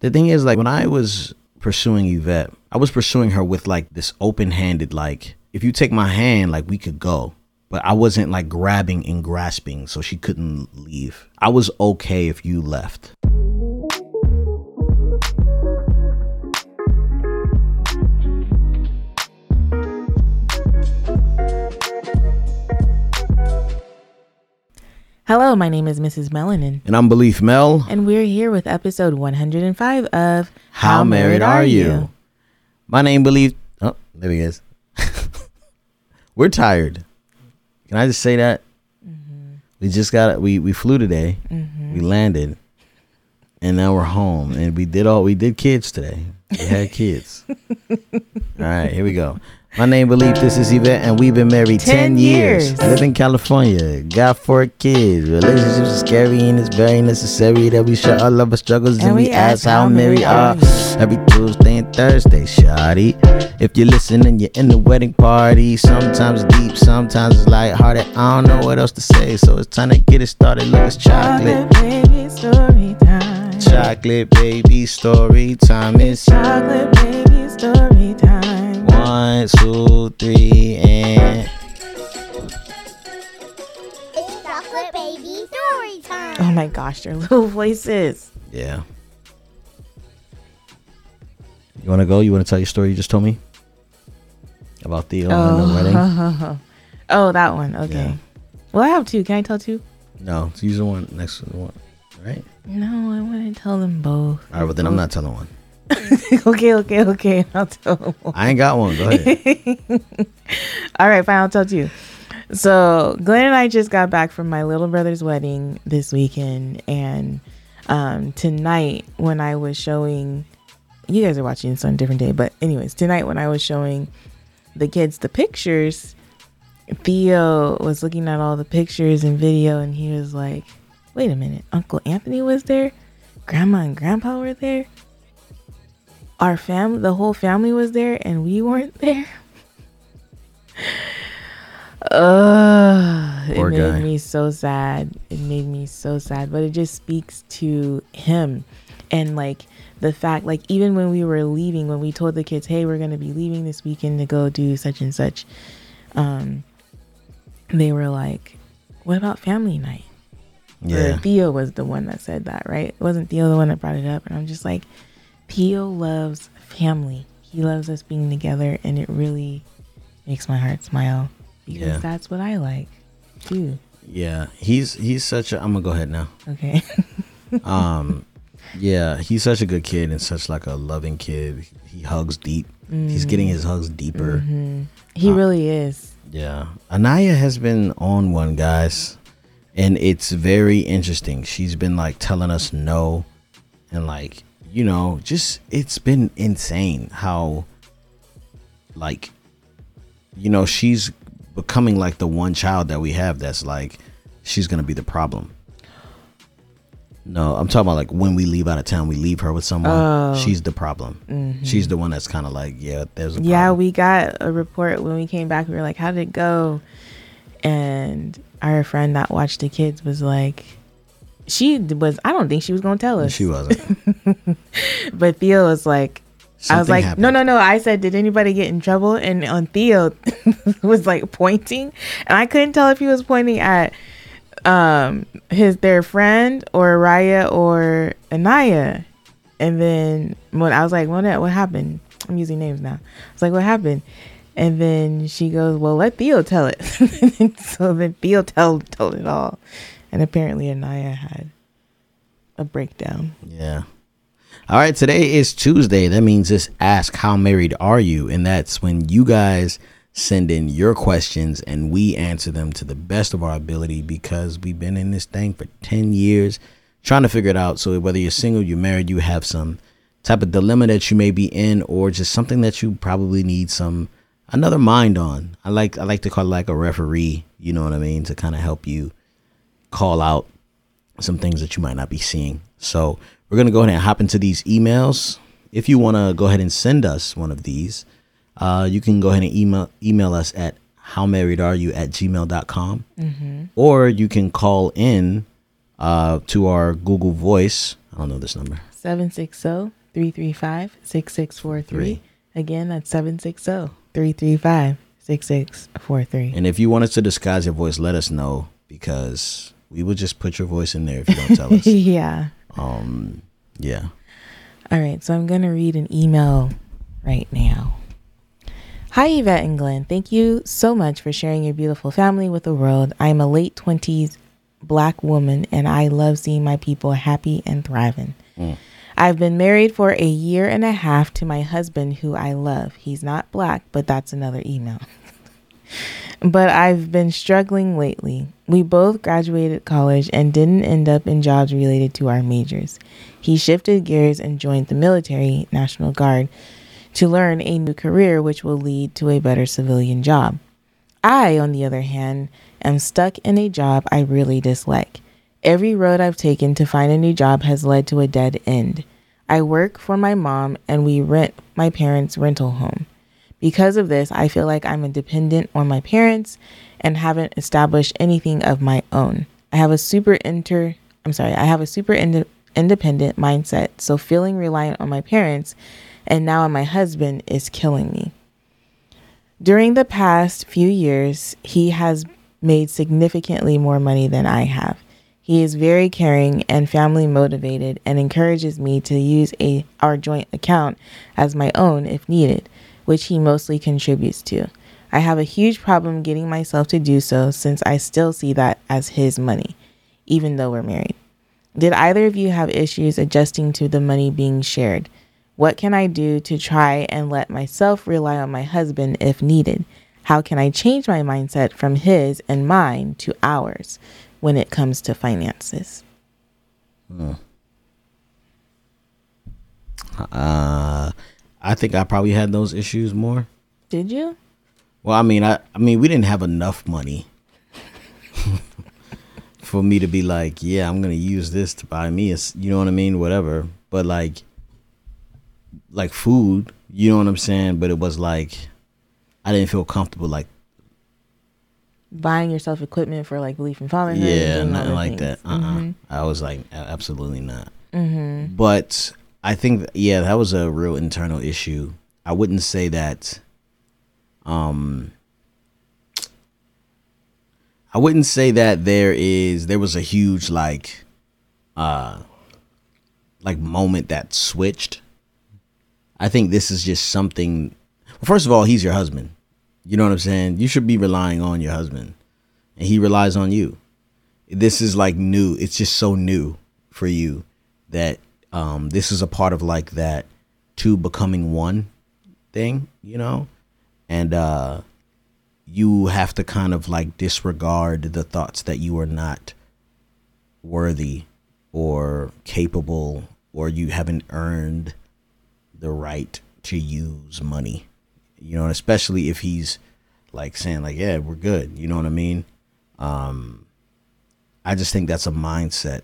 The thing is, like, when I was pursuing Yvette, I was pursuing her with like this open handed, like, if you take my hand, like, we could go. But I wasn't like grabbing and grasping, so she couldn't leave. I was okay if you left. Hello, my name is Mrs. Melanin, And I'm Beleaf Mel. and we're here with episode 105 of How, married, are you? My name Beleaf. Oh, there he is. We're tired. Can I just say that? Mm-hmm. We just got we we flew today. Mm-hmm. We landed, and now we're home. And we did all we did kids today. We had kids. all right, here we go. My name Beleaf. This is Yvette, and we've been married ten, 10 years. years. Live in California. Got four kids. Relationships are scary, and it's very necessary that we share all of our struggles and, we ask how married are. Every Tuesday and Thursday, shawty. If you're listening, you're in the wedding party. Sometimes deep, sometimes it's lighthearted. I don't know what else to say, so it's time to get it started. Look, it's chocolate. baby, story time. Chocolate baby story time. It's Chocolate baby, story time. One, two, three, and It's chocolate baby story time. Oh my gosh, their little voices. yeah. You want to go? You want to tell your story you just told me about Theo and the um, oh, wedding? Oh. oh, that one. Okay. Yeah. Well, I have two. Can I tell two? No, use the one next to the one, right? No, I want to tell them both. All right, well then I'm not telling one. okay, okay, okay. I'll tell. I ain't got one. Go ahead. All right, fine. I'll tell you. So Glen and I just got back from my little brother's wedding this weekend, and um, tonight when I was showing, you guys are watching this on a different day, but anyways, tonight when I was showing the kids the pictures, Theo was looking at all the pictures and video, and he was like, "Wait a minute, Uncle Anthony was there, Grandma and Grandpa were there." Our family, the whole family was there, and we weren't there. Poor it made guy. me so sad. It made me so sad, but it just speaks to him and like the fact like even when we were leaving when we told the kids, "Hey, we're going to be leaving this weekend to go do such and such." Um they were like, "What about family night?" Or Yeah. Theo was the one that said that, right? It Wasn't Theo the one that brought it up? And I'm just like, Theo loves family. He loves us being together, and it really makes my heart smile because Yeah. that's what I like too. Yeah. He's he's such a I'm gonna go ahead now. Okay. Um yeah, he's such a good kid and such like a loving kid. He hugs deep. He's getting his hugs deeper. he really is. Yeah. Anaya has been on one, guys. And it's very interesting. She's been like telling us no. And like, you know, just it's been insane how like you know, she's becoming like the one child that we have that's like she's gonna be the problem. No, I'm talking about like when we leave out of town, we leave her with someone. Oh. She's the problem. Mm-hmm. She's the one that's kind of like, yeah, there's a Yeah, problem. we got a report when we came back. We were like, "How did it go?" And our friend that watched the kids was like, "She was. I don't think she was gonna tell us." she wasn't. But Theo was like, I was like, happened. no, no, no. I said, did anybody get in trouble? And on Theo was like pointing, and I couldn't tell if he was pointing at um his their friend or Raya or Anaya. And then when I was like, what what happened? I'm using names now. I was like, what happened? And then she goes, well, let Theo tell it. so then Theo tell told it all, and apparently Anaya had a breakdown. Yeah. All right, today is Tuesday. That means it's Ask How Married Are You? And that's when you guys send in your questions and we answer them to the best of our ability because we've been in this thing for 10 years trying to figure it out. So whether you're single, you're married, you have some type of dilemma that you may be in or just something that you probably need some another mind on. I like I like to call it like a referee, you know what I mean, to kind of help you call out some things that you might not be seeing. So we're gonna go ahead and hop into these emails. If you want to go ahead and send us one of these, uh, you can go ahead and email email us at howmarriedareyou at gmail.com or you can call in uh, to our Google Voice. I don't know this number. 760 335 6643. Again, that's 760 335 6643. And if you want us to disguise your voice, let us know because we will just put your voice in there if you don't tell us. yeah. Um, yeah. All right, so I'm going to read an email right now. Hi, Yvette and Glen. Thank you so much for sharing your beautiful family with the world. I am a late 20s black woman and I love seeing my people happy and thriving. I've been married for a year and a half to my husband, who I love. He's not black, but that's another email. but I've been struggling lately. We both graduated college and didn't end up in jobs related to our majors. He shifted gears and joined the military, National Guard, to learn a new career which will lead to a better civilian job. I, on the other hand, am stuck in a job I really dislike. Every road I've taken to find a new job has led to a dead end. I work for my mom and we rent my parents' rental home. Because of this, I feel like I'm dependent on my parents and haven't established anything of my own. I have a super inter I'm sorry, I have a super ind- independent mindset, so feeling reliant on my parents and now on my husband is killing me. During the past few years, he has made significantly more money than I have. He is very caring and family motivated and encourages me to use a our joint account as my own if needed, which he mostly contributes to. I have a huge problem getting myself to do so since I still see that as his money, even though we're married. Did either of you have issues adjusting to the money being shared? What can I do to try and let myself rely on my husband if needed? How can I change my mindset from his and mine to ours when it comes to finances? Uh, I think I probably had those issues more. Did you? Well, I mean, I, I mean, we didn't have enough money for me to be like, yeah, I'm gonna use this to buy me a, you know what I mean, whatever. But like, like food, you know what I'm saying. But it was like, I didn't feel comfortable like, Buying yourself equipment for like Beleaf in Fatherhood. yeah, nothing like things. that. Uh, uh Mhm. I was like, absolutely not. Mhm. But I think, yeah, that was a real internal issue. I wouldn't say that. Um, I wouldn't say that there is there was a huge like, uh, like moment that switched. I think this is just something. Well, first of all, he's your husband. You know what I'm saying? You should be relying on your husband, and he relies on you. This is like new. It's just so new for you that um, this is a part of like that two becoming one thing, you know, and uh, you have to kind of like disregard the thoughts that you are not worthy or capable or you haven't earned the right to use money you know? Especially if he's like saying like yeah we're good you know what i mean? Um i just think that's a mindset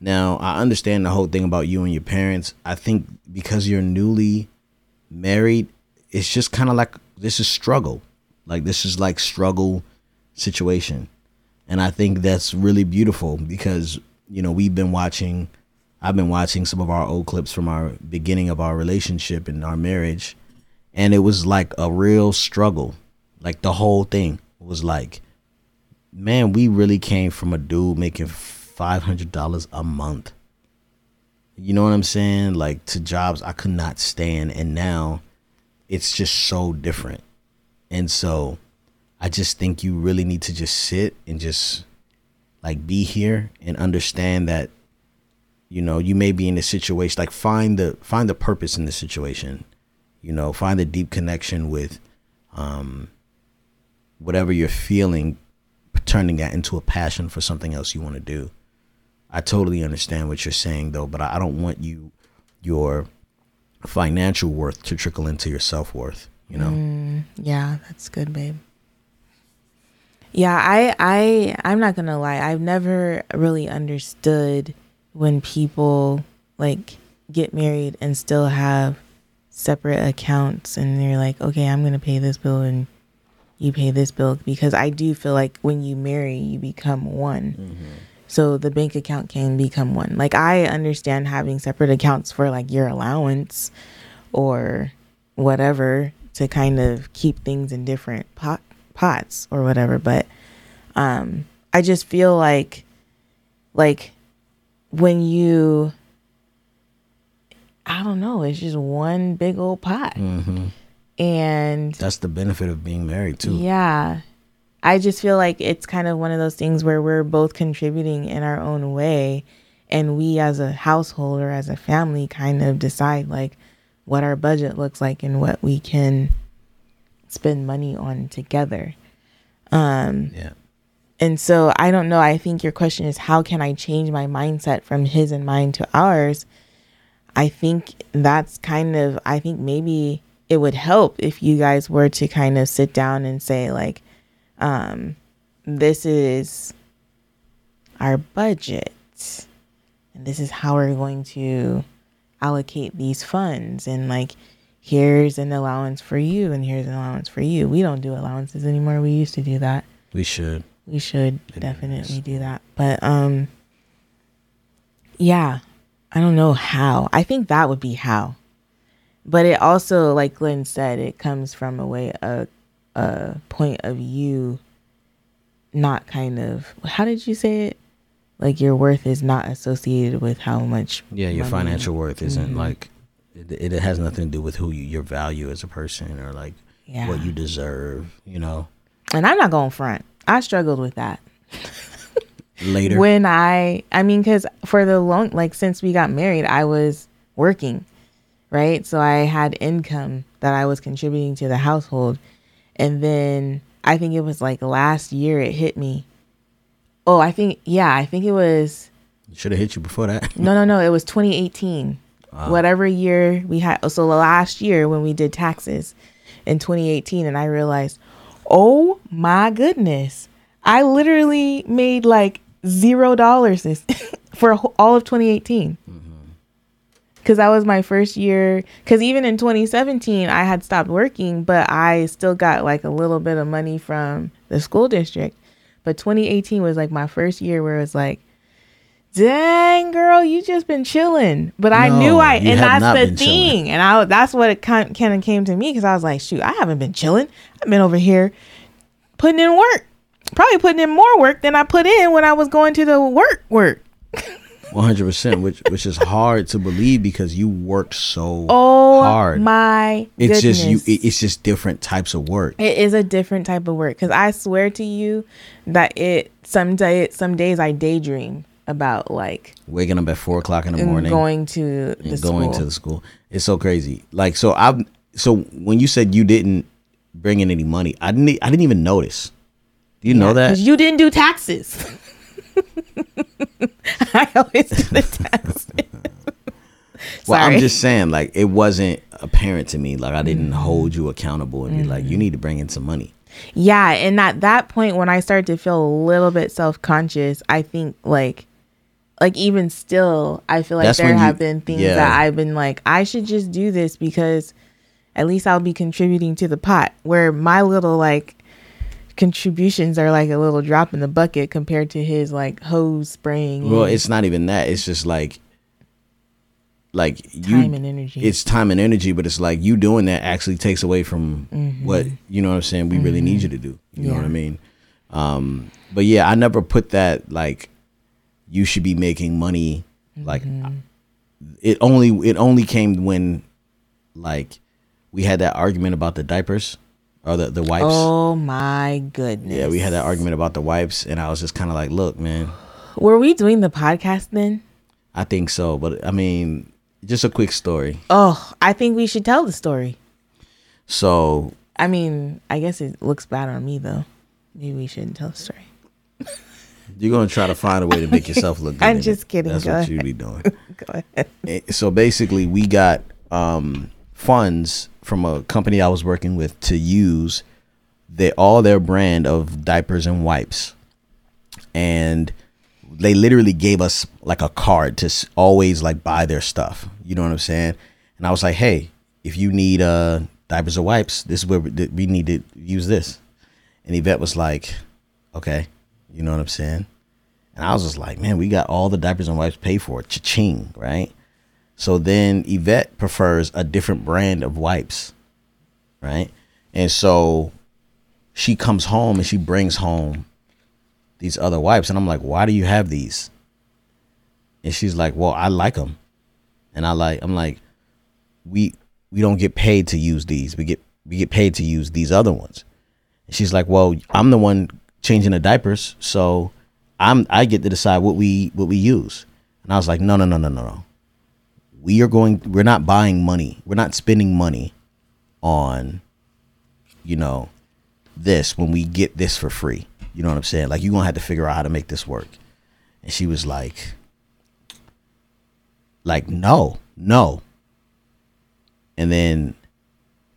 now i understand the whole thing about you and your parents. I think because you're newly married it's just kind of like this is struggle. Like this is like struggle situation. And i think that's really beautiful because you know we've been watching i've been watching some of our old clips from our beginning of our relationship and our marriage. And it was like a real struggle. Like the whole thing was like man we really came from a dude making $500 a month you know what i'm saying like to jobs i could not stand and now it's just so different and so I just think you really need to just sit and just like be here and understand that you know, you may be in a situation like find the find the purpose in the situation. You know, find the deep connection with um whatever you're feeling turning that into a passion for something else you want to do. I totally understand what you're saying though, but I don't want you your financial worth to trickle into your self-worth, you know. Mm, yeah, that's good, babe. Yeah, I I I'm not gonna lie. I've never really understood when people like get married and still have separate accounts and they're like, okay, I'm gonna pay this bill and you pay this bill because I do feel like when you marry, you become one. So the bank account can become one. Like I understand having separate accounts for like your allowance or whatever to kind of keep things in different pot pots or whatever, but um I just feel like like when you I don't know, it's just one big old pot. hmm And That's the benefit of being married too. yeah. I just feel like it's kind of one of those things where we're both contributing in our own way and we as a household or as a family kind of decide like what our budget looks like and what we can spend money on together. Um Yeah. and so I don't know. I think your question is how can I change my mindset from his and mine to ours? I think that's kind of I think maybe it would help if you guys were to kind of sit down and say like um this is our budget and this is how we're going to allocate these funds and like here's an allowance for you and here's an allowance for you. We don't do allowances anymore. We used to do that We should. we should It definitely is. do that but um yeah i don't know how i think that would be how but it also like Glen said it comes from a way a, a point of you not kind of how did you say it like your worth is not associated with how much Yeah, your money- financial worth isn't Mhm. like it, it has nothing to do with who you, your value as a person or like yeah what you deserve. You know, and i'm not going front i struggled with that later. when I, I mean, because for the long, like since we got married, I was working, right? So I had income that I was contributing to the household. And then I think it was like last year it hit me. Oh, I think, yeah, I think it was, Should have hit you before that. no, no, no, it was 2018. Wow. Ah. Whatever year we had, so the last year when we did taxes in 2018, and I realized, oh my goodness, I literally made like zero dollars this for all of 2018. Because that was my first year. Because even in 2017, I had stopped working, but I still got like a little bit of money from the school district. But 2018 was like my first year where it was like, dang girl you just been chilling but i knew i and that's the been chilling. thing and i that's what it kind of came to me because i was like shoot i haven't been chilling i've been over here putting in work probably putting in more work than i put in when i was going to the work work One hundred percent, which which is hard to believe because you worked so oh hard. my it's just you. it- It's just different types of work. It is a different type of work because I swear to you that it some day some days I daydream about like Waking up at four o'clock in the morning, going to the going school. to the school. It's so crazy. Like so, I so when you said you didn't bring in any money, I didn't. I didn't even notice. Do you know that? because you didn't do taxes. I always do the taxes. Well, I'm just saying, like, it wasn't apparent to me. Like, I didn't mm-hmm. hold you accountable and be like, you mm-hmm. need to bring in some money. Yeah, and at that point when I started to feel a little bit self-conscious, I think like like even still I feel like That's there when you- have been things yeah. that I've been like I should just do this because at least I'll be contributing to the pot where my little like contributions are like a little drop in the bucket compared to his like hose spraying Well, it's not even that. It's just like, like you. time and energy. It's time and energy, but it's like you doing that actually takes away from Mm-hmm. what you know. what I'm saying we really need you to do. You know what I mean? Um, but yeah, I never put that like you should be making money. Like Mm-hmm. it only it only came when like we had that argument about the diapers or the the wipes. oh my goodness. Yeah, we had that argument about the wipes, and I was just kind of like, "Look, man, Were we doing the podcast then? I think so, but I mean, just a quick story. Oh, I think we should tell the story. So I mean, I guess it looks bad on me though. Maybe we shouldn't tell the story. you're gonna try to find a way to make yourself look good. I'm just it. kidding. That's Go what you ahead. be doing. Go ahead. Eh, so basically, we got um, funds from a company I was working with to use they all their brand of diapers and wipes, and they literally gave us like a card to always like buy their stuff. You know what I'm saying? And I was like, hey, if you need uh diapers or wipes, this is where we, need to use this. And Yvette was like, okay, you know what I'm saying? And I was just like, man, we got all the diapers and wipes paid for, cha-ching, right? So then Yvette prefers a different brand of wipes, right? And so she comes home and she brings home these other wipes, and I'm like, why do you have these? And she's like, well, I like them, and I like, I'm like, we we don't get paid to use these. We get we get paid to use these other ones. And she's like, well, I'm the one changing the diapers, so I'm I get to decide what we what we use. And I was like, no, no, no, no, no, no. We are going. We're not buying money. We're not spending money on, you know, this when we get this for free. You know what I'm saying? Like you're gonna have to figure out how to make this work. And she was like, like no, no. And then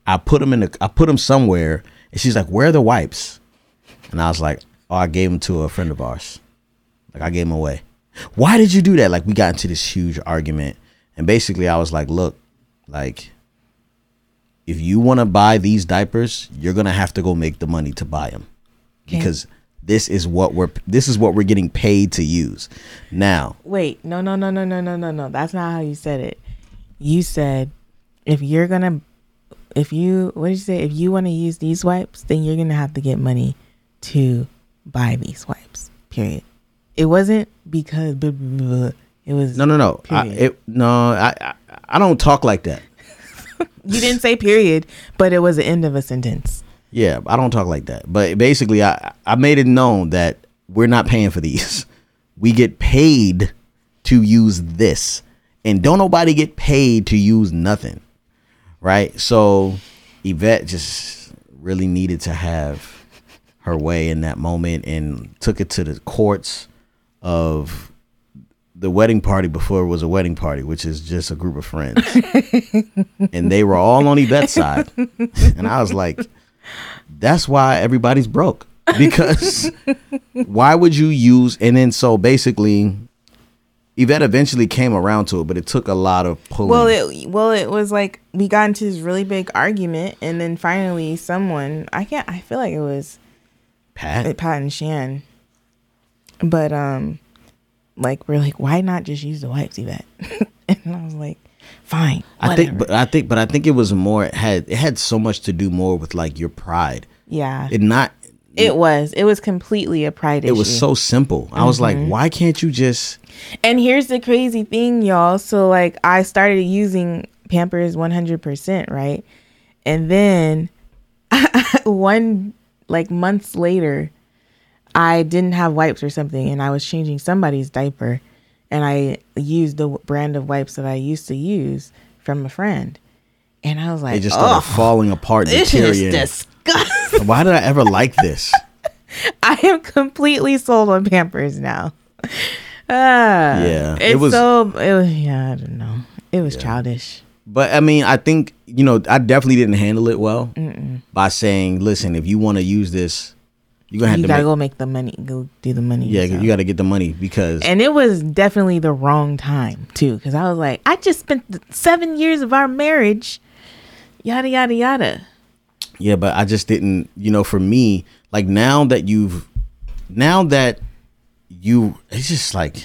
I put them in the I put them somewhere, and she's like, "Where are the wipes?" And I was like, "Oh, I gave them to a friend of ours. Like I gave them away." Why did you do that? Like we got into this huge argument, and basically I was like, "Look, like." If you want to buy these diapers, you're gonna have to go make the money to buy them, Okay. because this is what we're this is what we're getting paid to use. Now, Wait, no, no, no, no, no, no, no, no. That's not how you said it. You said if you're gonna, if you, what did you say? If you want to use these wipes, then you're gonna have to get money to buy these wipes. Period. It wasn't because blah, blah, blah. It was. no, no, no, I, it, no, I, I I don't talk like that. You didn't say period, but it was the end of a sentence. Yeah, I don't talk like that. But basically, I I made it known that we're not paying for these. We get paid to use this, and don't nobody get paid to use nothing, right? So Yvette just really needed to have her way in that moment and took it to the courts of the wedding party before it was a wedding party, which is just a group of friends. and they were all on Yvette's side. And I was like, that's why everybody's broke. Because why would you use and then so basically Yvette eventually came around to it, but it took a lot of pulling. Well, it well it was like we got into this really big argument, and then finally someone I can't I feel like it was Pat. Pat and Shan, but um, like we're like why not just use the wipes, Yvette? and I was like, fine, I think but I think but I think it was more it had it had so much to do more with like your pride. yeah, It not it was it was completely a pride it issue. was so simple. I was like, Mm-hmm. why can't you just And here's the crazy thing, y'all. So like I started using Pampers 100%, right? And then one like months later, I didn't have wipes or something and I was changing somebody's diaper and I used the brand of wipes that I used to use from a friend. And I was like, it just started oh, falling apart, this is disgusting. Why did I ever like this? I am completely sold on Pampers now. Ah, Yeah, it was- so. It was, yeah, I don't know. It was childish. But I mean, I think you know, I definitely didn't handle it well by saying, "Listen, if you want to use this, you're gonna have You to gotta make, go make the money. Go do the money. yeah, yourself. you got to get the money because And it was definitely the wrong time too, because I was like, I just spent seven years of our marriage, yada yada yada. yeah, but I just didn't, you know, for me, like now that you've, now that you, it's just like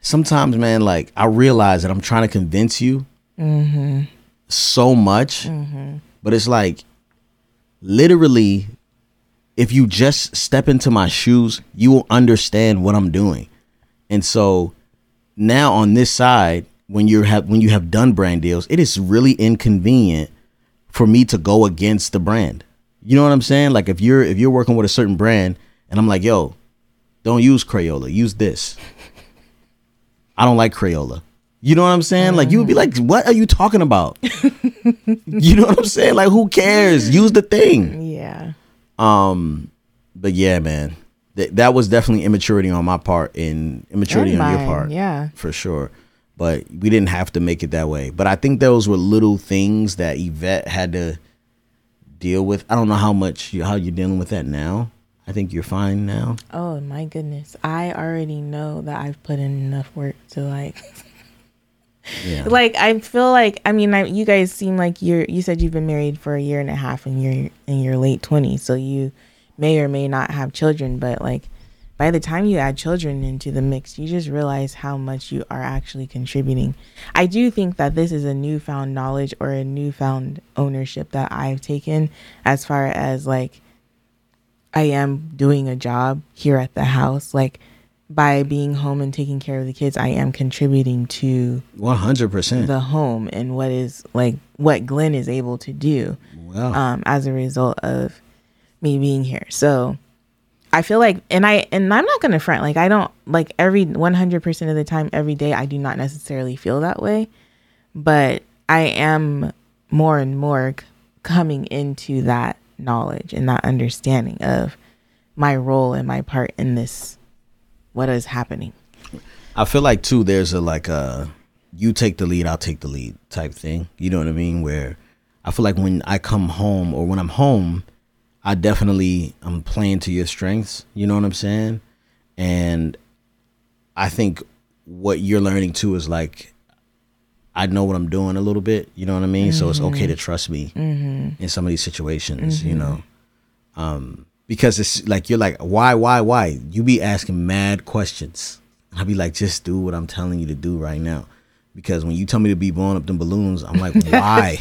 sometimes, man, like I realize that I'm trying to convince you Mhm. so much, Mhm. but it's like literally if you just step into my shoes, you will understand what I'm doing. And so now on this side, when you have when you have done brand deals, it is really inconvenient for me to go against the brand. You know what I'm saying? Like if you're if you're working with a certain brand and I'm like, yo, don't use Crayola, use this. I don't like Crayola. You know what I'm saying? Like you would be like, what are you talking about? you know what I'm saying? Like who cares? Use the thing. Yeah. Um, but yeah, man, Th- that was definitely immaturity on my part and immaturity And on your part, yeah. for sure. But we didn't have to make it that way. But I think those were little things that Yvette had to deal with. I don't know how much you, how you're dealing with that now. I think you're fine now. Oh my goodness, I already know that I've put in enough work to like. Yeah. like I feel like I mean I, you guys seem like you're you said you've been married for a year and a half and you're in your late 20s so you may or may not have children but like by the time you add children into the mix, you just realize how much you are actually contributing. I do think that this is a newfound knowledge or a newfound ownership that I've taken as far as like I am doing a job here at the house. Like by being home and taking care of the kids, I am contributing to One hundred percent. the home and what is like what Glen is able to do Well, um, as a result of me being here. So I feel like, and I and I'm not gonna front. Like I don't like every 100 percent of the time, every day. I do not necessarily feel that way, but I am more and more coming into that knowledge and that understanding of my role and my part in this. What is happening? I feel like too. There's a like a you take the lead, I'll take the lead type thing. You know what I mean? Where I feel like when I come home or when I'm home, I definitely I'm playing to your strengths. You know what I'm saying? And I think what you're learning too is like I know what I'm doing a little bit. You know what I mean? So it's okay to mm-hmm. trust me mm-hmm. in some of these situations. You know, mm-hmm. um, because it's like you're like why why why you be asking mad questions. I'll be like just do what I'm telling you to do right now. Because when you tell me to be blowing up them balloons, I'm like, why?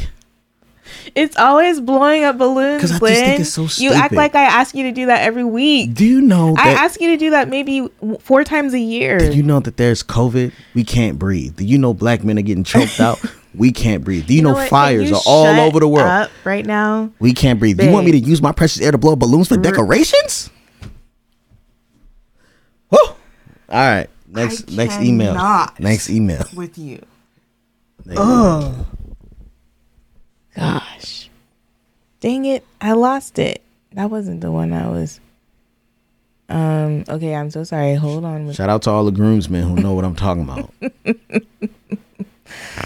It's always blowing up balloons. 'Cause I just think it's so You act like I ask you to do that every week. Do you know I ask you to do that maybe four times a year. Do you know that there's COVID? We can't breathe. Do you know black men are getting choked out? We can't breathe. Do you, know? Can fires you are all over the world? right now. We can't breathe. You want me to use my precious air to blow balloons for decorations? Woo! All right. Next I next email. Next email. with you. Email. Gosh. Dang it. I lost it. That wasn't the one I was. Um, okay, I'm so sorry. Hold on. Shout out to all the groomsmen who know what I'm talking about.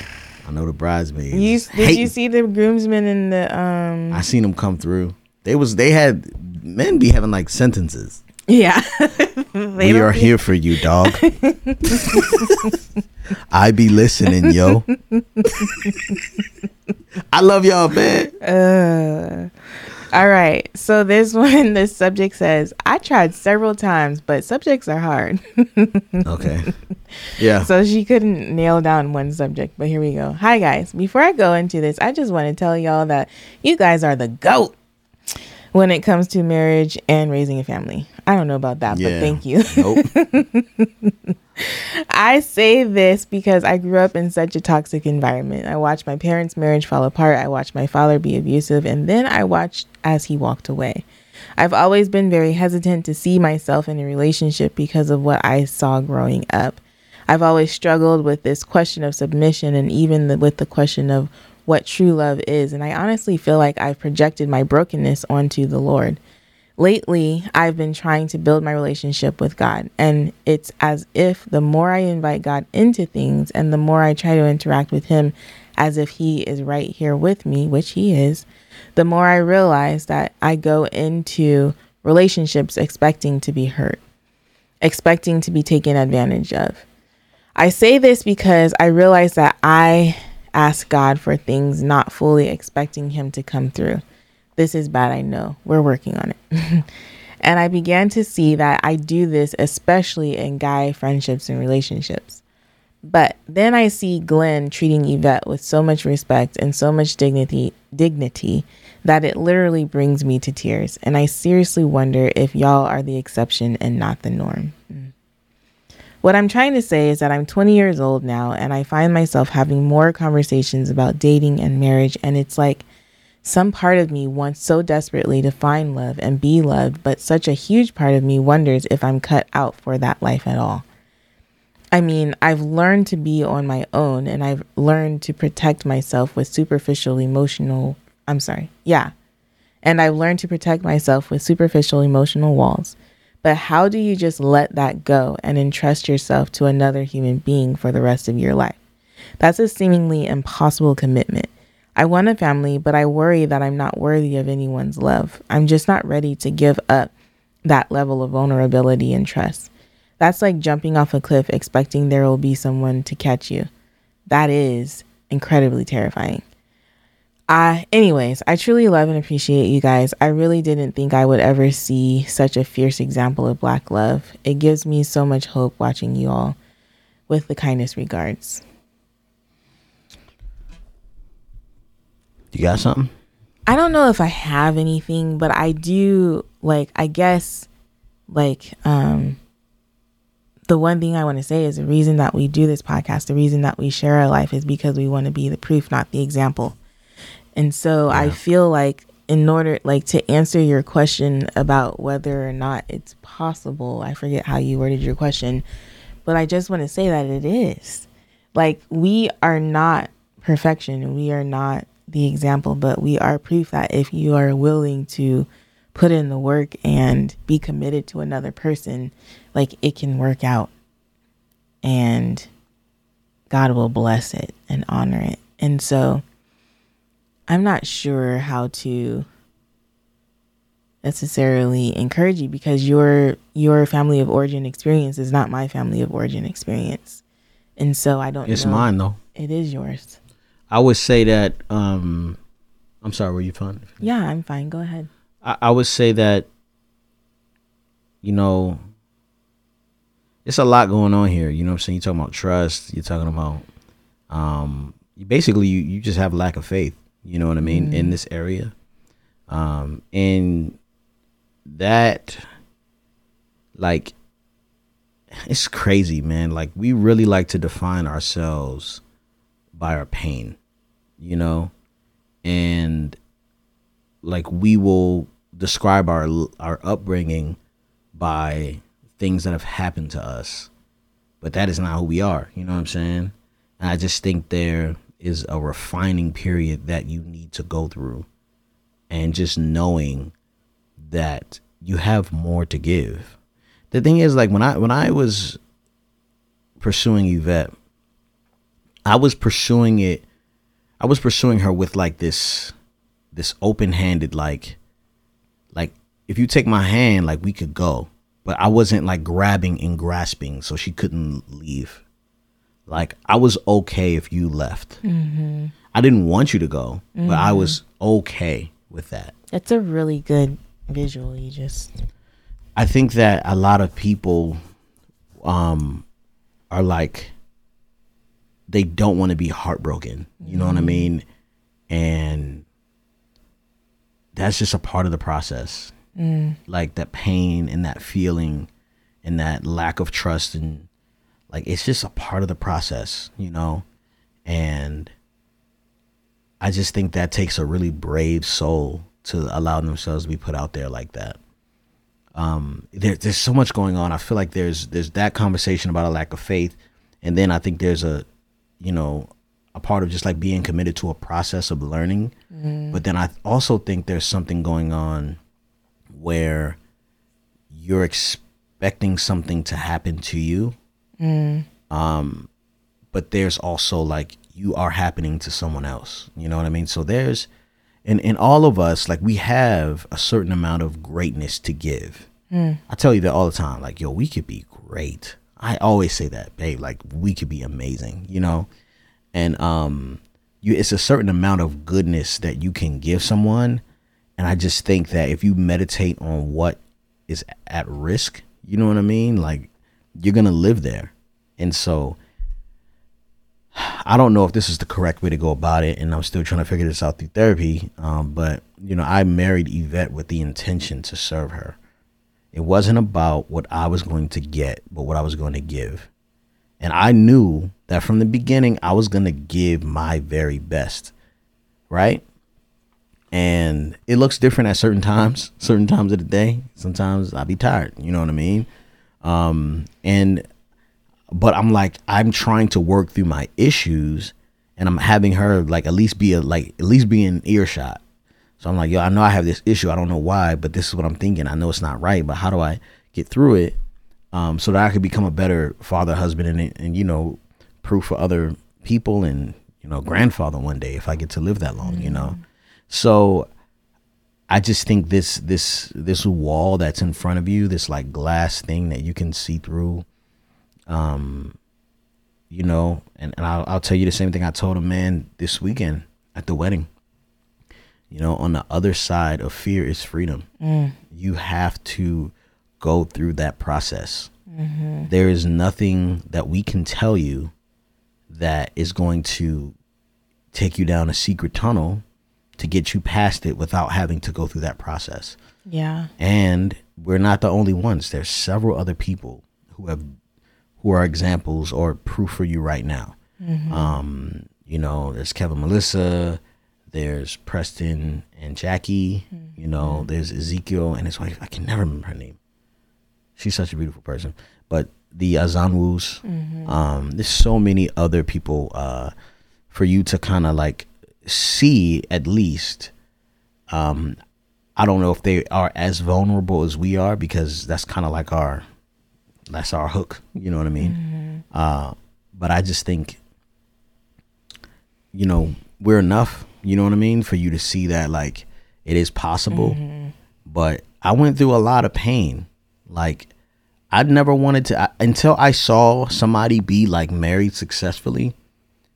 I know the bridesmaids. you, did you see the groomsmen in the um I seen them come through. They was they had men be having like sentences. Yeah. We are be- here for you, dog. I be listening, yo. I love y'all, man. Uh, all right. So this one, the subject says, I tried several times, but subjects are hard. Okay. Yeah. so she couldn't nail down one subject, but here we go. Hi, guys. Before I go into this, I just want to tell y'all that you guys are the GOAT when it comes to marriage and raising a family. I don't know about that, yeah. but thank you. Nope. I say this because I grew up in such a toxic environment. I watched my parents' marriage fall apart. I watched my father be abusive, and then I watched as he walked away. I've always been very hesitant to see myself in a relationship because of what I saw growing up. I've always struggled with this question of submission and even the, with the question of what true love is. And I honestly feel like I've projected my brokenness onto the Lord lately I've been trying to build my relationship with God. And it's as if the more I invite God into things and the more I try to interact with Him as if He is right here with me, which He is, the more I realize that I go into relationships expecting to be hurt, expecting to be taken advantage of. I say this because I realize that I ask God for things not fully expecting Him to come through. This is bad, I know. We're working on it. and I began to see that I do this especially in guy friendships and relationships. But then I see Glen treating Yvette with so much respect and so much dignity dignity that it literally brings me to tears. And I seriously wonder if y'all are the exception and not the norm. What I'm trying to say is that I'm 20 years old now and I find myself having more conversations about dating and marriage and it's like some part of me wants so desperately to find love and be loved, but such a huge part of me wonders if I'm cut out for that life at all. I mean, I've learned to be on my own and I've learned to protect myself with superficial emotional, I'm sorry, yeah. And I've learned to protect myself with superficial emotional walls. But how do you just let that go and entrust yourself to another human being for the rest of your life? That's a seemingly impossible commitment. I want a family, but I worry that I'm not worthy of anyone's love. I'm just not ready to give up that level of vulnerability and trust. That's like jumping off a cliff expecting there will be someone to catch you. That is incredibly terrifying. I, anyways, I truly love and appreciate you guys. I really didn't think I would ever see such a fierce example of black love. It gives me so much hope watching you all. With the kindest regards. You got something? I don't know if I have anything, but I do like I guess like um the one thing I want to say is the reason that we do this podcast, the reason that we share our life is because we want to be the proof, not the example. And so yeah. I feel like in order like to answer your question about whether or not it's possible, I forget how you worded your question, but I just want to say that it is. Like we are not perfection. We are not the example, but we are proof that if you are willing to put in the work and be committed to another person, like it can work out. And God will bless it and honor it. And so I'm not sure how to necessarily encourage you because your your family of origin experience is not my family of origin experience. And so I don't It's know. mine though. It is yours. I would say that um I'm sorry, were you fine? Yeah, I'm fine. Go ahead. I, I would say that you know it's a lot going on here. You know what I'm saying? You're talking about trust, you're talking about um basically you, you just have a lack of faith, you know what I mean, mm. in this area. Um and that like it's crazy, man. Like we really like to define ourselves by our pain, you know? And like we will describe our our upbringing by things that have happened to us. But that is not who we are, you know what I'm saying? And I just think there is a refining period that you need to go through and just knowing that you have more to give. The thing is like when I when I was pursuing Yvette, I was pursuing it I was pursuing her with like this this open-handed like like if you take my hand like we could go, but I wasn't like grabbing and grasping so she couldn't leave. Like I was okay if you left. Mm-hmm. I didn't want you to go, mm-hmm. but I was okay with that. That's a really good visual. You just. I think that a lot of people, um, are like they don't want to be heartbroken. You know mm. what I mm-hmm. mean? And that's just a part of the process. Mm. Like that pain and that feeling and that lack of trust and like it's just a part of the process, you know? And I just think that takes a really brave soul to allow themselves to be put out there like that. Um, there, there's so much going on. I feel like there's there's that conversation about a lack of faith, and then I think there's a you know, a part of just like being committed to a process of learning. Mm. But then I also think there's something going on where you're expecting something to happen to you. Mm. Um, but there's also like you are happening to someone else. You know what I mean? So there's and in all of us, like we have a certain amount of greatness to give. Mm. I tell you that all the time. Like, yo, we could be great. I always say that, babe. Like we could be amazing, you know, and um, you it's a certain amount of goodness that you can give someone, and I just think that if you meditate on what is at risk, you know what I mean, like you're gonna live there, and so I don't know if this is the correct way to go about it, and I'm still trying to figure this out through therapy. Um, but you know, I married Yvette with the intention to serve her. It wasn't about what I was going to get, but what I was going to give. And I knew that from the beginning, I was going to give my very best. Right. And it looks different at certain times, certain times of the day. Sometimes I'll be tired. You know what I mean? Um, and, but I'm like, I'm trying to work through my issues and I'm having her like at least be a, like, at least be in earshot so I'm like, yo, I know I have this issue. I don't know why, but this is what I'm thinking. I know it's not right, but how do I get through it um, so that I could become a better father, husband, and, and you know, proof for other people and you know, grandfather one day if I get to live that long, mm-hmm. you know. Mm. So I just think this this this wall that's in front of you, this like glass thing that you can see through, um, you know, and, and I'll, I'll tell you the same thing I told a man this weekend at the wedding You know, on the other side of fear is freedom. Mm. You have to go through that process. Mm-hmm. There is nothing that we can tell you that is going to take you down a secret tunnel to get you past it without having to go through that process. Yeah. And we're not the only ones. There's several other people who have who are examples or proof for you right now. Mm-hmm. Um, you know, there's Kevin Melissa, there's Preston and Jackie, you know, there's Ezekiel and his wife. I can never remember her name. She's such a beautiful person. But the Azonwus, um, there's so many other people uh, for you to kind of like see at least. Um, I don't know if they are as vulnerable as we are because that's kind of like our that's our hook. You know what I mean? Uh, but I just think, you know, we're enough. You know what I mean for you to see that like it is possible. Mm-hmm. But I went through a lot of pain. Like I'd never wanted to I, until I saw somebody be like married successfully.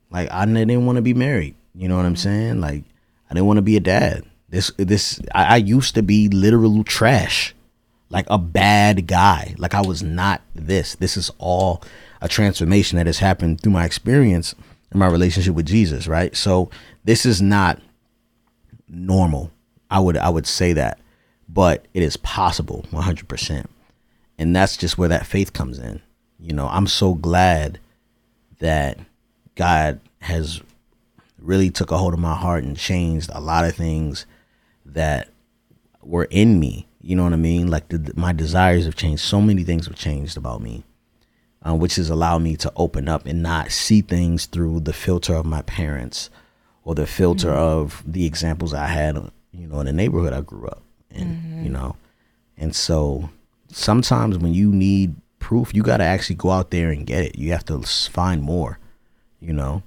Like I didn't want to be married. You know what I'm mm-hmm. saying? Like I didn't want to be a dad. This this I, I used to be literal trash, like a bad guy. Like I was not this. This is all a transformation that has happened through my experience in my relationship with Jesus. Right. So this is not normal. I would I would say that, but it is possible, 100 percent, and that's just where that faith comes in. You know, I'm so glad that God has really took a hold of my heart and changed a lot of things that were in me. You know what I mean? Like the, my desires have changed. So many things have changed about me, uh, which has allowed me to open up and not see things through the filter of my parents or the filter mm-hmm. of the examples I had, you know, in the neighborhood I grew up in. Mm-hmm. You know, and so sometimes when you need proof, you got to actually go out there and get it. You have to find more. You know.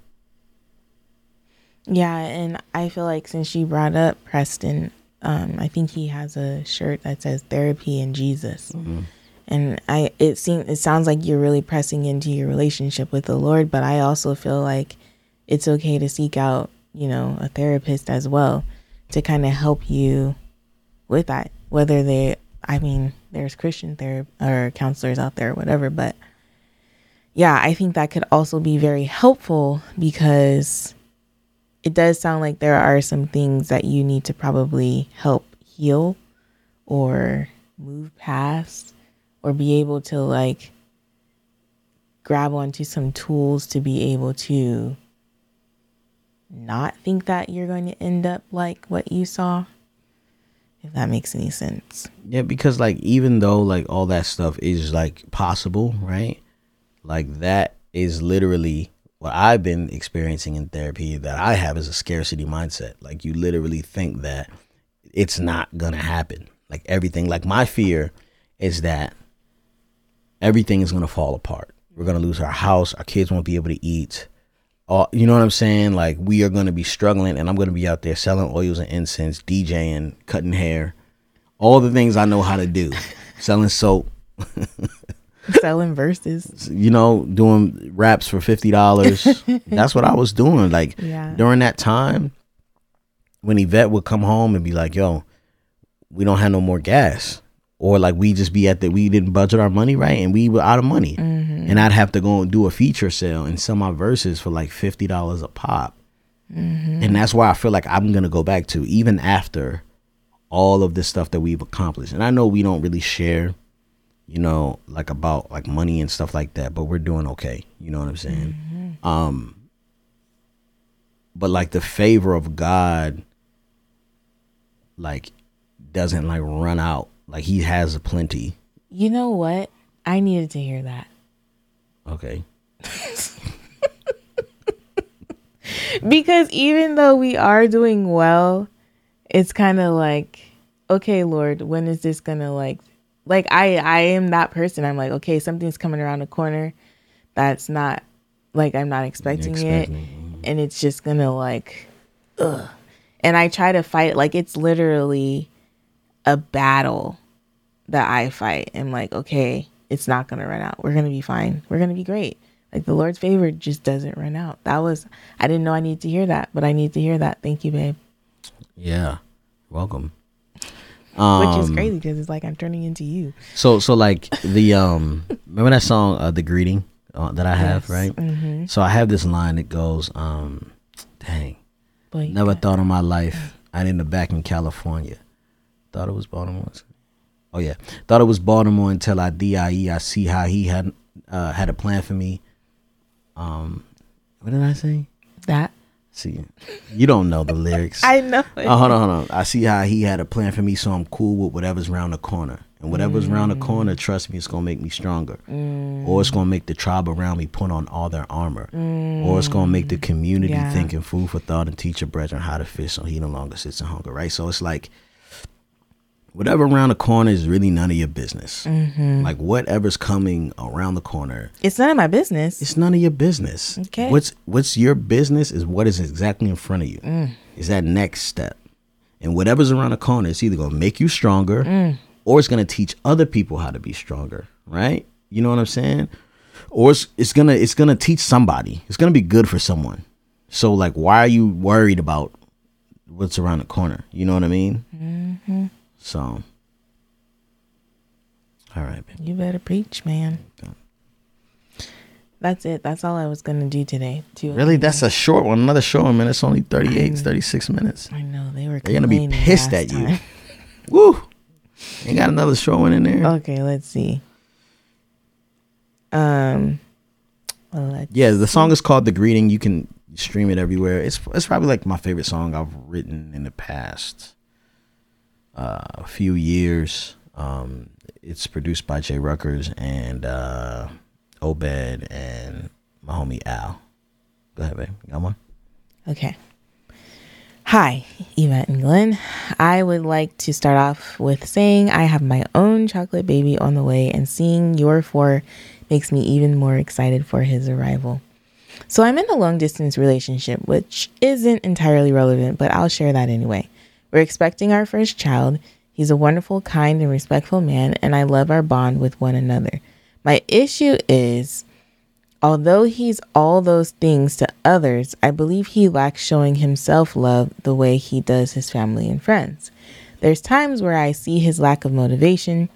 Yeah, and I feel like since you brought up Preston, um, I think he has a shirt that says "Therapy and Jesus," mm-hmm. and I it seems it sounds like you're really pressing into your relationship with the Lord. But I also feel like it's okay to seek out, you know, a therapist as well to kind of help you with that. Whether they, I mean, there's Christian therap or counselors out there, or whatever, but yeah, I think that could also be very helpful because it does sound like there are some things that you need to probably help heal or move past or be able to like grab onto some tools to be able to not think that you're going to end up like what you saw if that makes any sense Yeah, because like even though like all that stuff is like possible, right? Like that is literally what I've been experiencing in therapy that I have is a scarcity mindset. Like you literally think that it's not gonna happen. Like everything like my fear is that everything is gonna fall apart. We're gonna lose our house, our kids won't be able to eat. All, you know what I'm saying? Like we are gonna be struggling and I'm gonna be out there selling oils and incense, DJing, cutting hair, all the things I know how to do, selling soap, selling verses you know, doing raps for fifty dollars. That's what I was doing. Like Yeah. during that time, when Yvette would come home and be like, "Yo, we don't have no more gas," or like we just be at the we didn't budget our money right, and we were out of money, mm-hmm. and I'd have to go and do a feature sale and sell my verses for like fifty dollars a pop, mm-hmm. and that's why I feel like I'm gonna go back to even after all of this stuff that we've accomplished, and I know we don't really share you know, like about like money and stuff like that, but we're doing okay. You know what I'm saying? Mm-hmm. Um but like the favor of God like doesn't like run out. Like he has a plenty. you know what i needed to hear that Okay. because even though we are doing well, it's kind of like, okay, Lord, when is this gonna like, like I I am that person. I'm like, okay, something's coming around the corner, that's not like I'm not expecting, Expecting, it, mm-hmm. and it's just gonna like, ugh. And I try to fight like it's literally a battle that I fight. I'm like, okay, it's not gonna run out. We're gonna be fine. We're gonna be great. Like the Lord's favor just doesn't run out. That was I didn't know I need to hear that, but I need to hear that. Thank you, babe. Yeah. Welcome. which is Um, crazy because it's like I'm turning into you. So so like the um remember that song uh, the greeting uh, that I have Yes. right. Mm-hmm. So I have this line that goes um dang But never thought in my life I'd end up back in California. Thought it was Baltimore. Oh yeah, thought it was Baltimore until I die. I see how he had uh, had a plan for me. Um, what did I say? that. See, you don't know the lyrics. I know. it. Oh, hold on, hold on. I see how he had a plan for me, so I'm cool with whatever's around the corner. And whatever's around the corner, trust me, it's gonna make me stronger. Or it's gonna make the tribe around me put on all their armor. Or it's gonna make the community Yeah. thinking food for thought and teach a brethren how to fish so he no longer sits in hunger, right? So it's like whatever around the corner is really none of your business. Like whatever's coming around the corner, It's none of my business. it's none of your business. Okay. What's what's your business is what is exactly in front of you. Mm. Is that next step. And whatever's around the corner, it's either gonna make you stronger Mm. or it's gonna teach other people how to be stronger. Right? You know what I'm saying? Or it's it's gonna it's gonna teach somebody. It's gonna be good for someone. So like why are you worried about what's around the corner? You know what I mean? Mm-hmm. So all right, man. You better preach, man. That's it. That's all I was gonna do today. Too. Really? That's a short one. Another short one, man. It's only 38, 36 minutes. I know they were. They're gonna be pissed at you. Woo! Ain't got another short one in there. Okay, let's see. Um. Let's yeah, the song is called "The Greeting." You can stream it everywhere. It's it's probably like my favorite song I've written in the past uh, few years. Um, it's produced by Jay Ruckers and uh, Obed and my homie Al. Go ahead, babe. Got one? Okay. Hi, Eva and Glen. I would like to start off with saying I have my own chocolate baby on the way, and seeing your four makes me even more excited for his arrival. So, I'm in a long distance relationship, which isn't entirely relevant, but I'll share that anyway. We're expecting our first child. He's a wonderful, kind, and respectful man, and I love our bond with one another. My issue is Although he's all those things to others, I believe he lacks showing himself love the way he does his family and friends. There's times where I see his lack of motivation.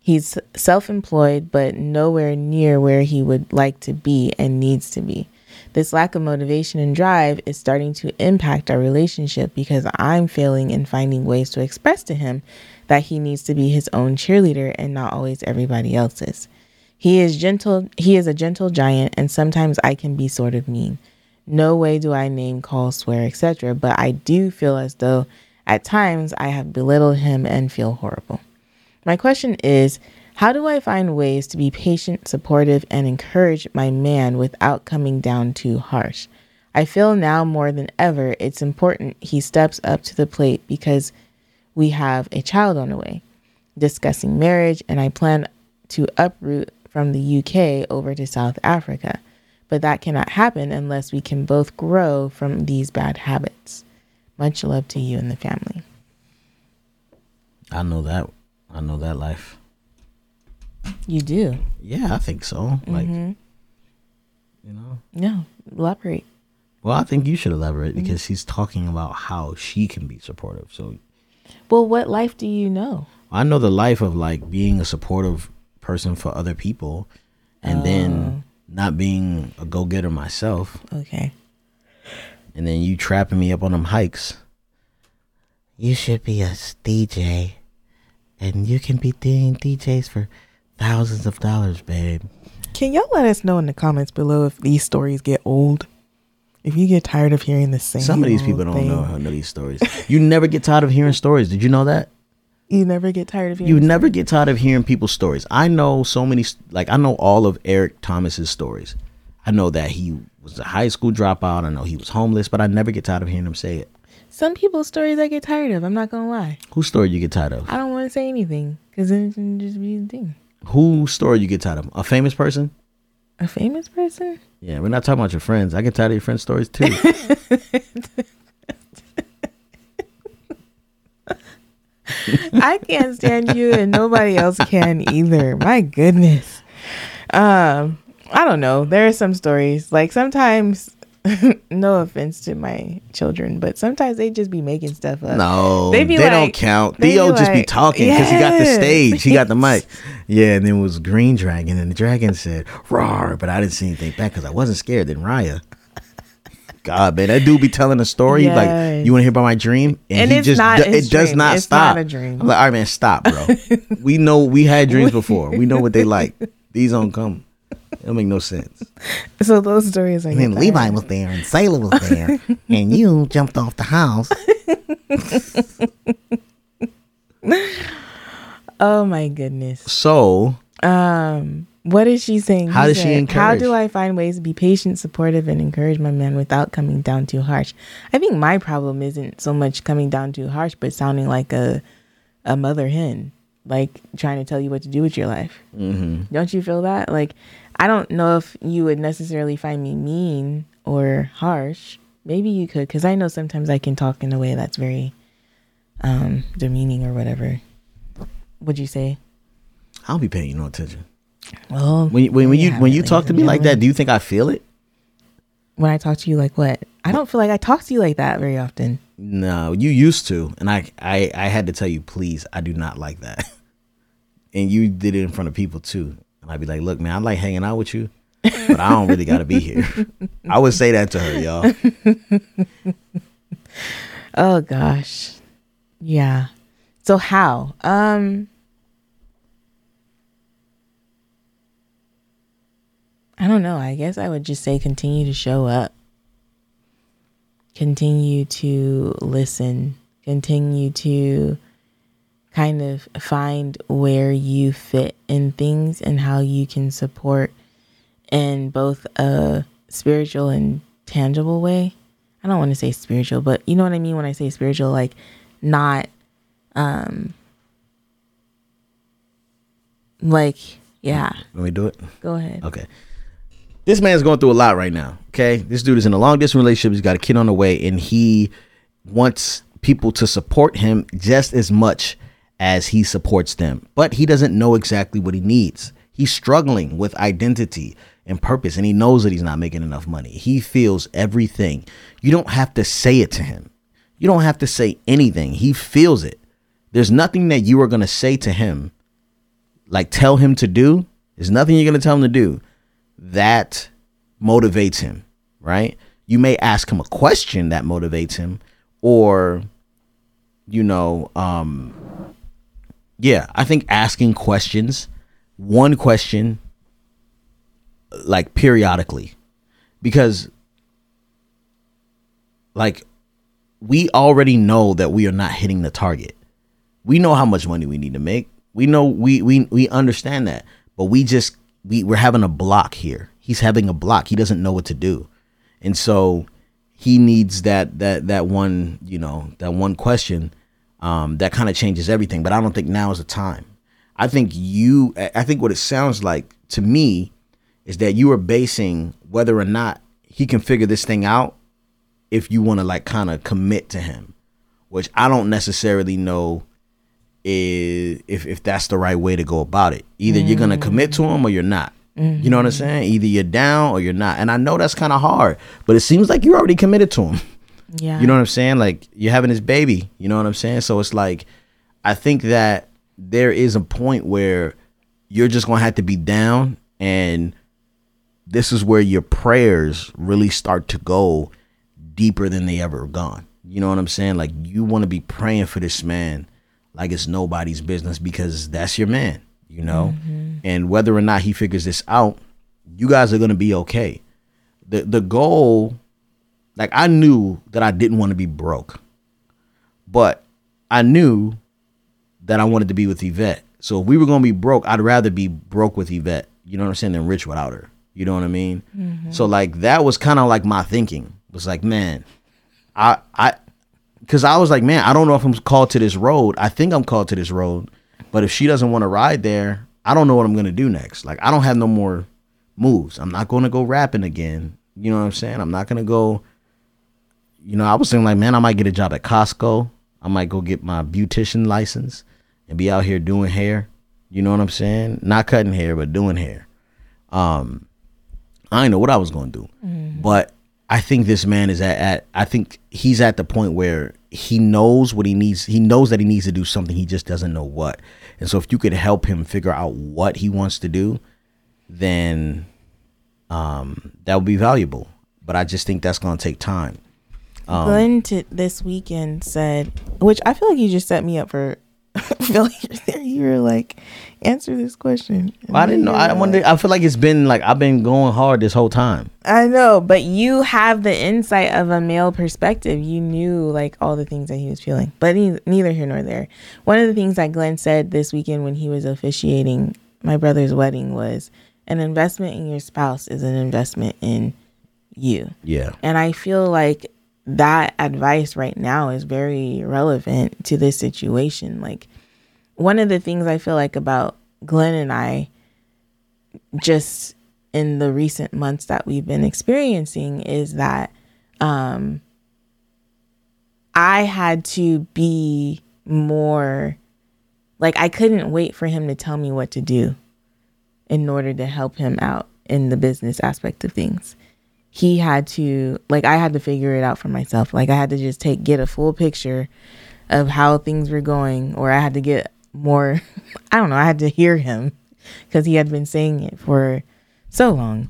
He's self employed, but nowhere near where he would like to be and needs to be. This lack of motivation and drive is starting to impact our relationship because I'm failing in finding ways to express to him that he needs to be his own cheerleader and not always everybody else's. He is gentle, he is a gentle giant, and sometimes I can be sort of mean. No way do I name, call, swear, etc., but I do feel as though at times I have belittled him and feel horrible. My question is how do I find ways to be patient, supportive, and encourage my man without coming down too harsh? I feel now more than ever it's important he steps up to the plate because we have a child on the way, discussing marriage, and I plan to uproot from the UK over to South Africa. But that cannot happen unless we can both grow from these bad habits. Much love to you and the family. I know that. I know that life. You do. Yeah, I think so. Like, Mm-hmm. you know. No, elaborate. Well, I think you should elaborate because he's talking about how she can be supportive. So Well, what life do you know? I know the life of like being a supportive person for other people and then not being a go getter myself. Okay. And then you trapping me up on them hikes. You should be a DJ. And you can be doing DJs for thousands of dollars, babe. Can y'all let us know in the comments below if these stories get old? If you get tired of hearing the same, Some of these people don't thing. know how know these stories. You never get tired of hearing stories. Did you know that? You never get tired of hearing. You the never get tired of hearing people's stories. I know so many, like I know all of Eric Thomas's stories. I know that he was a high school dropout. I know he was homeless, but I never get tired of hearing him say it. Some people's stories I get tired of. I'm not gonna lie. Whose story you get tired of? I don't want to say anything because then it can just be a thing. Whose story you get tired of? A famous person? A famous person? Yeah, we're not talking about your friends. I get tired of your friends' stories too. I can't stand you, and nobody else can either. My goodness. Um, I don't know. There are some stories like sometimes no offense to my children, but sometimes they just be making stuff up. No, They they, be don't count. Theo be just be talking because he got the stage. He got the mic. Yeah, and then it was Green Dragon, and the dragon said, "Roar," but I didn't see anything back because I wasn't scared. Then Raya. God, man, that dude be telling a story Yes. like, "You want to hear about my dream?" And he it's not do- his it does dream. not It's stop. not a dream. I'm like, all right, man, stop, bro. we know we had dreams before. We know what they like. These don't come. Don't make no sense. So those stories are. And then Levi was there and Sailor was there and you jumped off the house. Oh my goodness. So Um, what is she saying? How He does she said, How do I find ways to be patient, supportive, and encourage my man without coming down too harsh? I think my problem isn't so much coming down too harsh, but sounding like a a mother hen, like trying to tell you what to do with your life. Mm-hmm. Don't you feel that? Like, I don't know if you would necessarily find me mean or harsh. Maybe you could, because I know sometimes I can talk in a way that's very um demeaning or whatever. Would you say? I don't be paying you no attention. Well, When you, when, when you when you talk to me like that, do you think I feel it? when I talk to you like what? I don't feel like I talk to you like that very often. No, you used to, and I, I, I had to tell you, please, I do not like that. And you did it in front of people too, and I'd be like, look, man, I like hanging out with you, but I don't really got to be here. I would say that to her, y'all. Oh gosh. Yeah. So how? Um I don't know. I guess I would just say continue to show up. Continue to listen. Continue to kind of find where you fit in things and how you can support in both a spiritual and tangible way. I don't want to say spiritual, but you know what I mean when I say spiritual, like not um like yeah, Let me do it. go ahead. Okay. This man's going through a lot right now. Okay. This dude is in a long distance relationship. He's got a kid on the way, and he wants people to support him just as much as he supports them. But he doesn't know exactly what he needs. He's struggling with identity and purpose, and he knows that he's not making enough money. He feels everything. You don't have to say it to him, you don't have to say anything. He feels it. There's nothing that you are going to say to him like tell him to do there's nothing you're going to tell him to do that motivates him right you may ask him a question that motivates him or you know um yeah i think asking questions one question like periodically because like we already know that we are not hitting the target we know how much money we need to make. We know we we we understand that, but we just we we're having a block here. He's having a block. He doesn't know what to do, and so he needs that that that one you know that one question um, that kind of changes everything. But I don't think now is the time. I think you. I think what it sounds like to me is that you are basing whether or not he can figure this thing out if you want to like kind of commit to him, which I don't necessarily know is if if that's the right way to go about it. Either you're gonna commit to him or you're not. You know what I'm saying? Either you're down or you're not. And I know that's kind of hard, but it seems like you're already committed to him. Yeah. You know what I'm saying? Like you're having this baby. You know what I'm saying? So it's like I think that there is a point where you're just gonna have to be down and this is where your prayers really start to go deeper than they ever gone. You know what I'm saying? Like you want to be praying for this man like it's nobody's business because that's your man, you know? Mm-hmm. And whether or not he figures this out, you guys are going to be okay. The the goal like I knew that I didn't want to be broke. But I knew that I wanted to be with Yvette. So if we were gonna be broke, I'd rather be broke with Yvette. You know what I'm saying? Than rich without her. You know what I mean? Mm-hmm. So like that was kind of like my thinking. Was like, man, I I because I was like, man, I don't know if I'm called to this road. I think I'm called to this road, but if she doesn't want to ride there, I don't know what I'm gonna do next. Like I don't have no more moves. I'm not gonna go rapping again. You know what I'm saying? I'm not gonna go. You know, I was thinking like, man, I might get a job at Costco. I might go get my beautician license and be out here doing hair. You know what I'm saying? Not cutting hair, but doing hair. Um, I didn't know what I was gonna do, but I think this man is at, at I think he's at the point where he knows what he needs. He knows that he needs to do something. He just doesn't know what. And so if you could help him figure out what he wants to do, then um, that would be valuable. But I just think that's going to take time. Um, Glen t- this weekend said, which I feel like you just set me up for failure there. You were like, answer this question. And I didn't know. I wonder. I feel like it's been like I've been going hard this whole time. I know, but you have the insight of a male perspective. You knew like all the things that he was feeling, but ne- neither here nor there. One of the things that Glen said this weekend when he was officiating my brother's wedding was an investment in your spouse is an investment in you. Yeah. And I feel like that advice right now is very relevant to this situation. Like, one of the things I feel like about Glen and I, just in the recent months that we've been experiencing, is that um, I had to be more like, I couldn't wait for him to tell me what to do in order to help him out in the business aspect of things he had to like I had to figure it out for myself. Like I had to just take get a full picture of how things were going or I had to get more I don't know, I had to hear him cuz he had been saying it for so long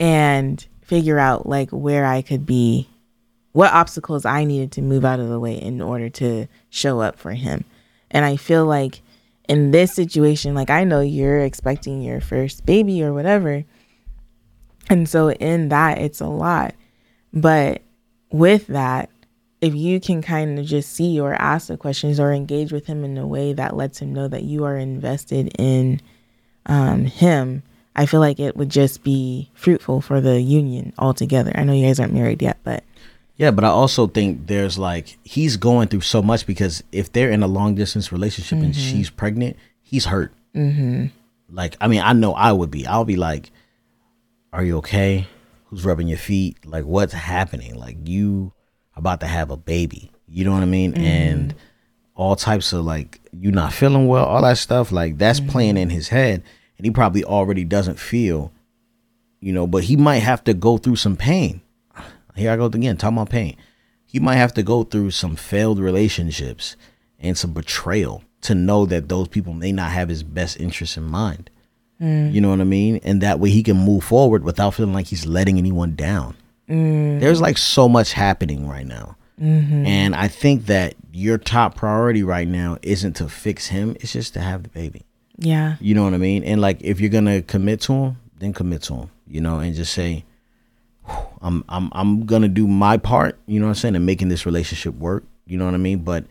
and figure out like where I could be what obstacles I needed to move out of the way in order to show up for him. And I feel like in this situation like I know you're expecting your first baby or whatever and so in that, it's a lot. But with that, if you can kind of just see or ask the questions or engage with him in a way that lets him know that you are invested in um, him, I feel like it would just be fruitful for the union altogether. I know you guys aren't married yet, but Yeah, but I also think there's like he's going through so much because if they're in a long distance relationship and she's pregnant, he's hurt. Mm-hmm. Like, I mean, I know I would be. I'll be like, "Are you okay? Who's rubbing your feet? Like, what's happening? Like, you about to have a baby? You know what I mean? Mm-hmm. And all types of like, you not feeling well, all that stuff. Like, that's mm-hmm. playing in his head, and he probably already doesn't feel, you know. But he might have to go through some pain here I go again, talking about pain. He might have to go through some failed relationships and some betrayal to know that those people may not have his best interests in mind. You know what I mean? And that way he can move forward without feeling like he's letting anyone down. Mm. There's like so much happening right now. Mm-hmm. And I think that your top priority right now isn't to fix him, it's just to have the baby. yeah. You know what I mean? And like if you're gonna commit to him, then commit to him. You know, and just say, I'm I'm I'm gonna do my part, you know what I'm saying, in making this relationship work. You know what I mean? But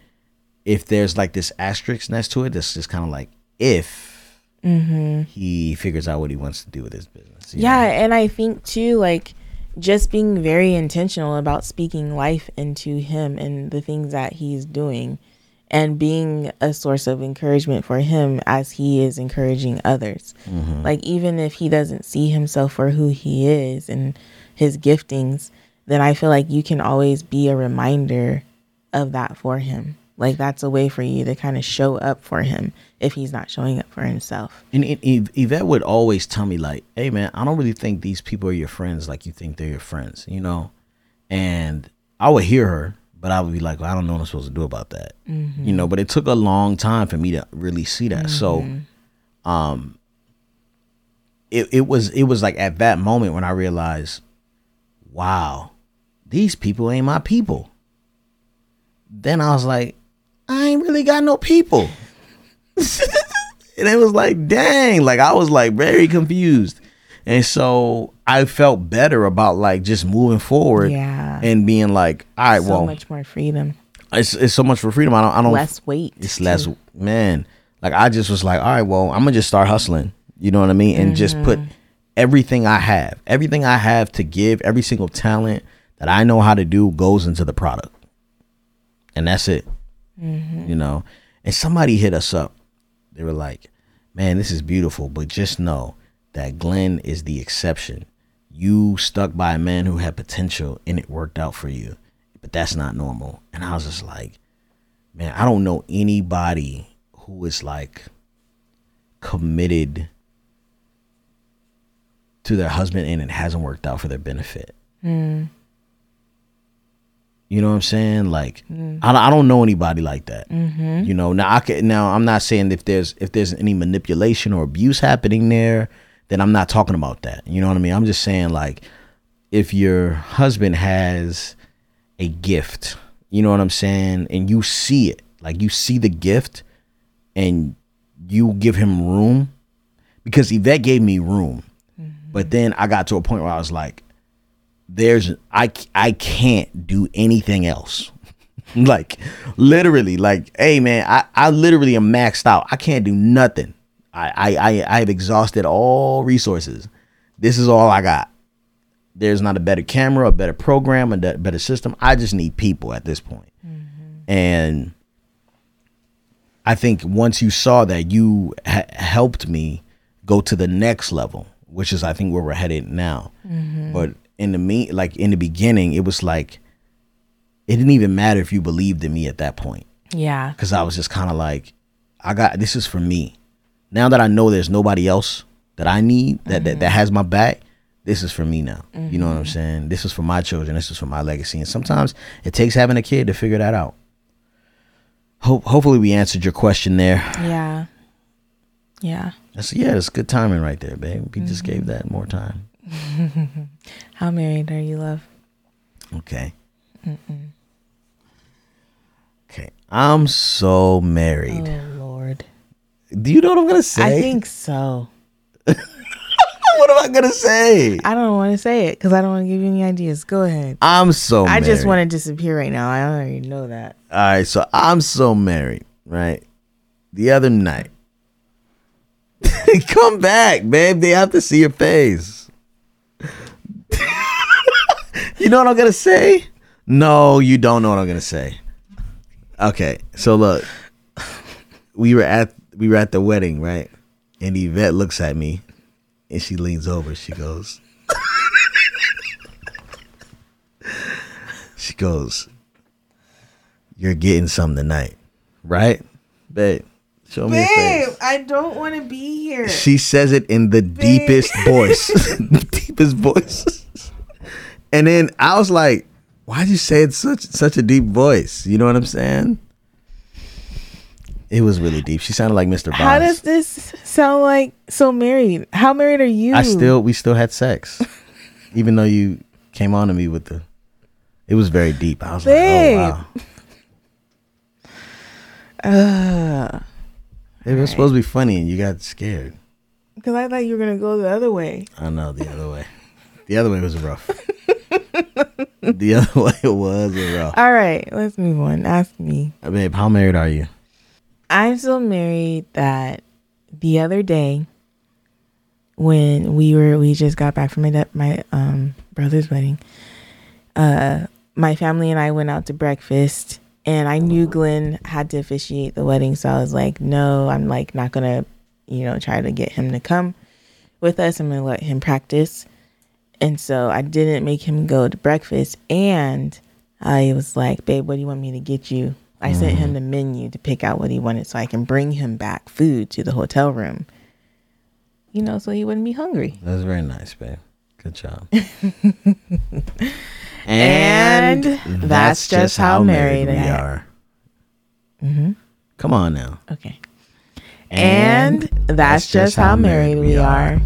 if there's like this asterisk next to it, that's just kind of like if Mm-hmm. he figures out what he wants to do with his business. Yeah, know? and I think too, like just being very intentional about speaking life into him and the things that he's doing and being a source of encouragement for him as he is encouraging others. Mm-hmm. Like even if he doesn't see himself for who he is and his giftings, then I feel like you can always be a reminder of that for him. Like that's a way for you to kind of show up for him if he's not showing up for himself. And, and Yvette would always tell me like, "Hey man, I don't really think these people are your friends like you think they're your friends," you know. And I would hear her, but I would be like, well, "I don't know what I'm supposed to do about that," you know. But it took a long time for me to really see that. So, um, it it was it was like at that moment when I realized, wow, these people ain't my people. Then I was like, I ain't really got no people. and it was like, dang, like I was like very confused. And so I felt better about like just moving forward Yeah. and being like, all right, well so well, much more freedom, it's it's so much for freedom. I don't I don't less weight. it's less man. Like I just was like, all right, well, I'm gonna just start hustling. You know what I mean? And just put mm-hmm. everything I have, everything I have to give, every single talent that I know how to do goes into the product. And that's it. Mm-hmm. You know? And somebody hit us up. They were like, Man, this is beautiful, but just know that Glen is the exception. You stuck by a man who had potential and it worked out for you. But that's not normal. And I was just like, man, I don't know anybody who is like committed to their husband and it hasn't worked out for their benefit. Mm. You know what I'm saying? Like, mm. I, I don't know anybody like that. Mm-hmm. You know, now I can, now I'm not saying if there's if there's any manipulation or abuse happening there, then I'm not talking about that. You know what I mean? I'm just saying like, if your husband has a gift, you know what I'm saying, and you see it, like you see the gift, and you give him room, because Yvette gave me room, mm-hmm. but then I got to a point where I was like, there's I I can't do anything else. like literally, like, hey man, I, I literally am maxed out. I can't do nothing. I, I I I've exhausted all resources. This is all I got. There's not a better camera, a better program, a better system. I just need people at this point. Mm-hmm. And I think once you saw that, you ha- helped me go to the next level, which is I think where we're headed now. Mm-hmm. But in the me, like in the beginning, it was like it didn't even matter if you believed in me at that point Yeah. because I was just kind of like, I got this is for me. Now that I know there's nobody else that I need that that, that mm-hmm. has my back, this is for me now. You know what I'm mm-hmm. saying? This is for my children. This is for my legacy. And sometimes it takes having a kid to figure that out. Hope hopefully we answered your question there. Yeah. Yeah. That's yeah, that's good timing right there, babe. We just gave mm-hmm. that more time. How married are you, love? Okay. Okay. I'm so married. Oh Lord. Do you know what I'm gonna say? I think so. what am I gonna say? I don't want to say it because I don't want to give you any ideas. Go ahead. I'm so I just want to disappear right now. I already know that. All right, so I'm so married, right? The other night. Come back, babe. They have to see your face. You know what I'm gonna say? No, you don't know what I'm gonna say. Okay, so look, we were at we were at the wedding, right? And Yvette looks at me, and she leans over. She goes, she goes, "You're getting some tonight, right, babe? Show me your face." I don't want to be here. She says it in the deepest voice, deepest voice. And then I was like, "Why'd you say it such such a deep voice?" You know what I'm saying? It was really deep. She sounded like Mr. How does this sound like so married? How married are you? I still we still had sex, even though you came on to me with the. It was very deep. I was Babe. like, "Oh wow." Uh, It was supposed to be funny, and you got scared. because I thought you were gonna go the other way. I know the other way. The other way was rough. the other way it was rough. All right, let's move on. Ask me. Uh, Babe, how married are you? I'm so married that the other day when we were we just got back from my de- my um brother's wedding, uh my family and I went out to breakfast and I knew Glenn had to officiate the wedding, so I was like, no, I'm like not gonna, you know, try to get him to come with us. I'm gonna let him practice. And so I didn't make him go to breakfast and I was like, babe, what do you want me to get you? I sent him mm. the menu to pick out what he wanted so I can bring him back food to the hotel room. You know, so he wouldn't be hungry. That's very nice, babe. Good job. And that's just how married we I am. are. Mm-hmm. Come on now. Okay. And that's, just how married we are.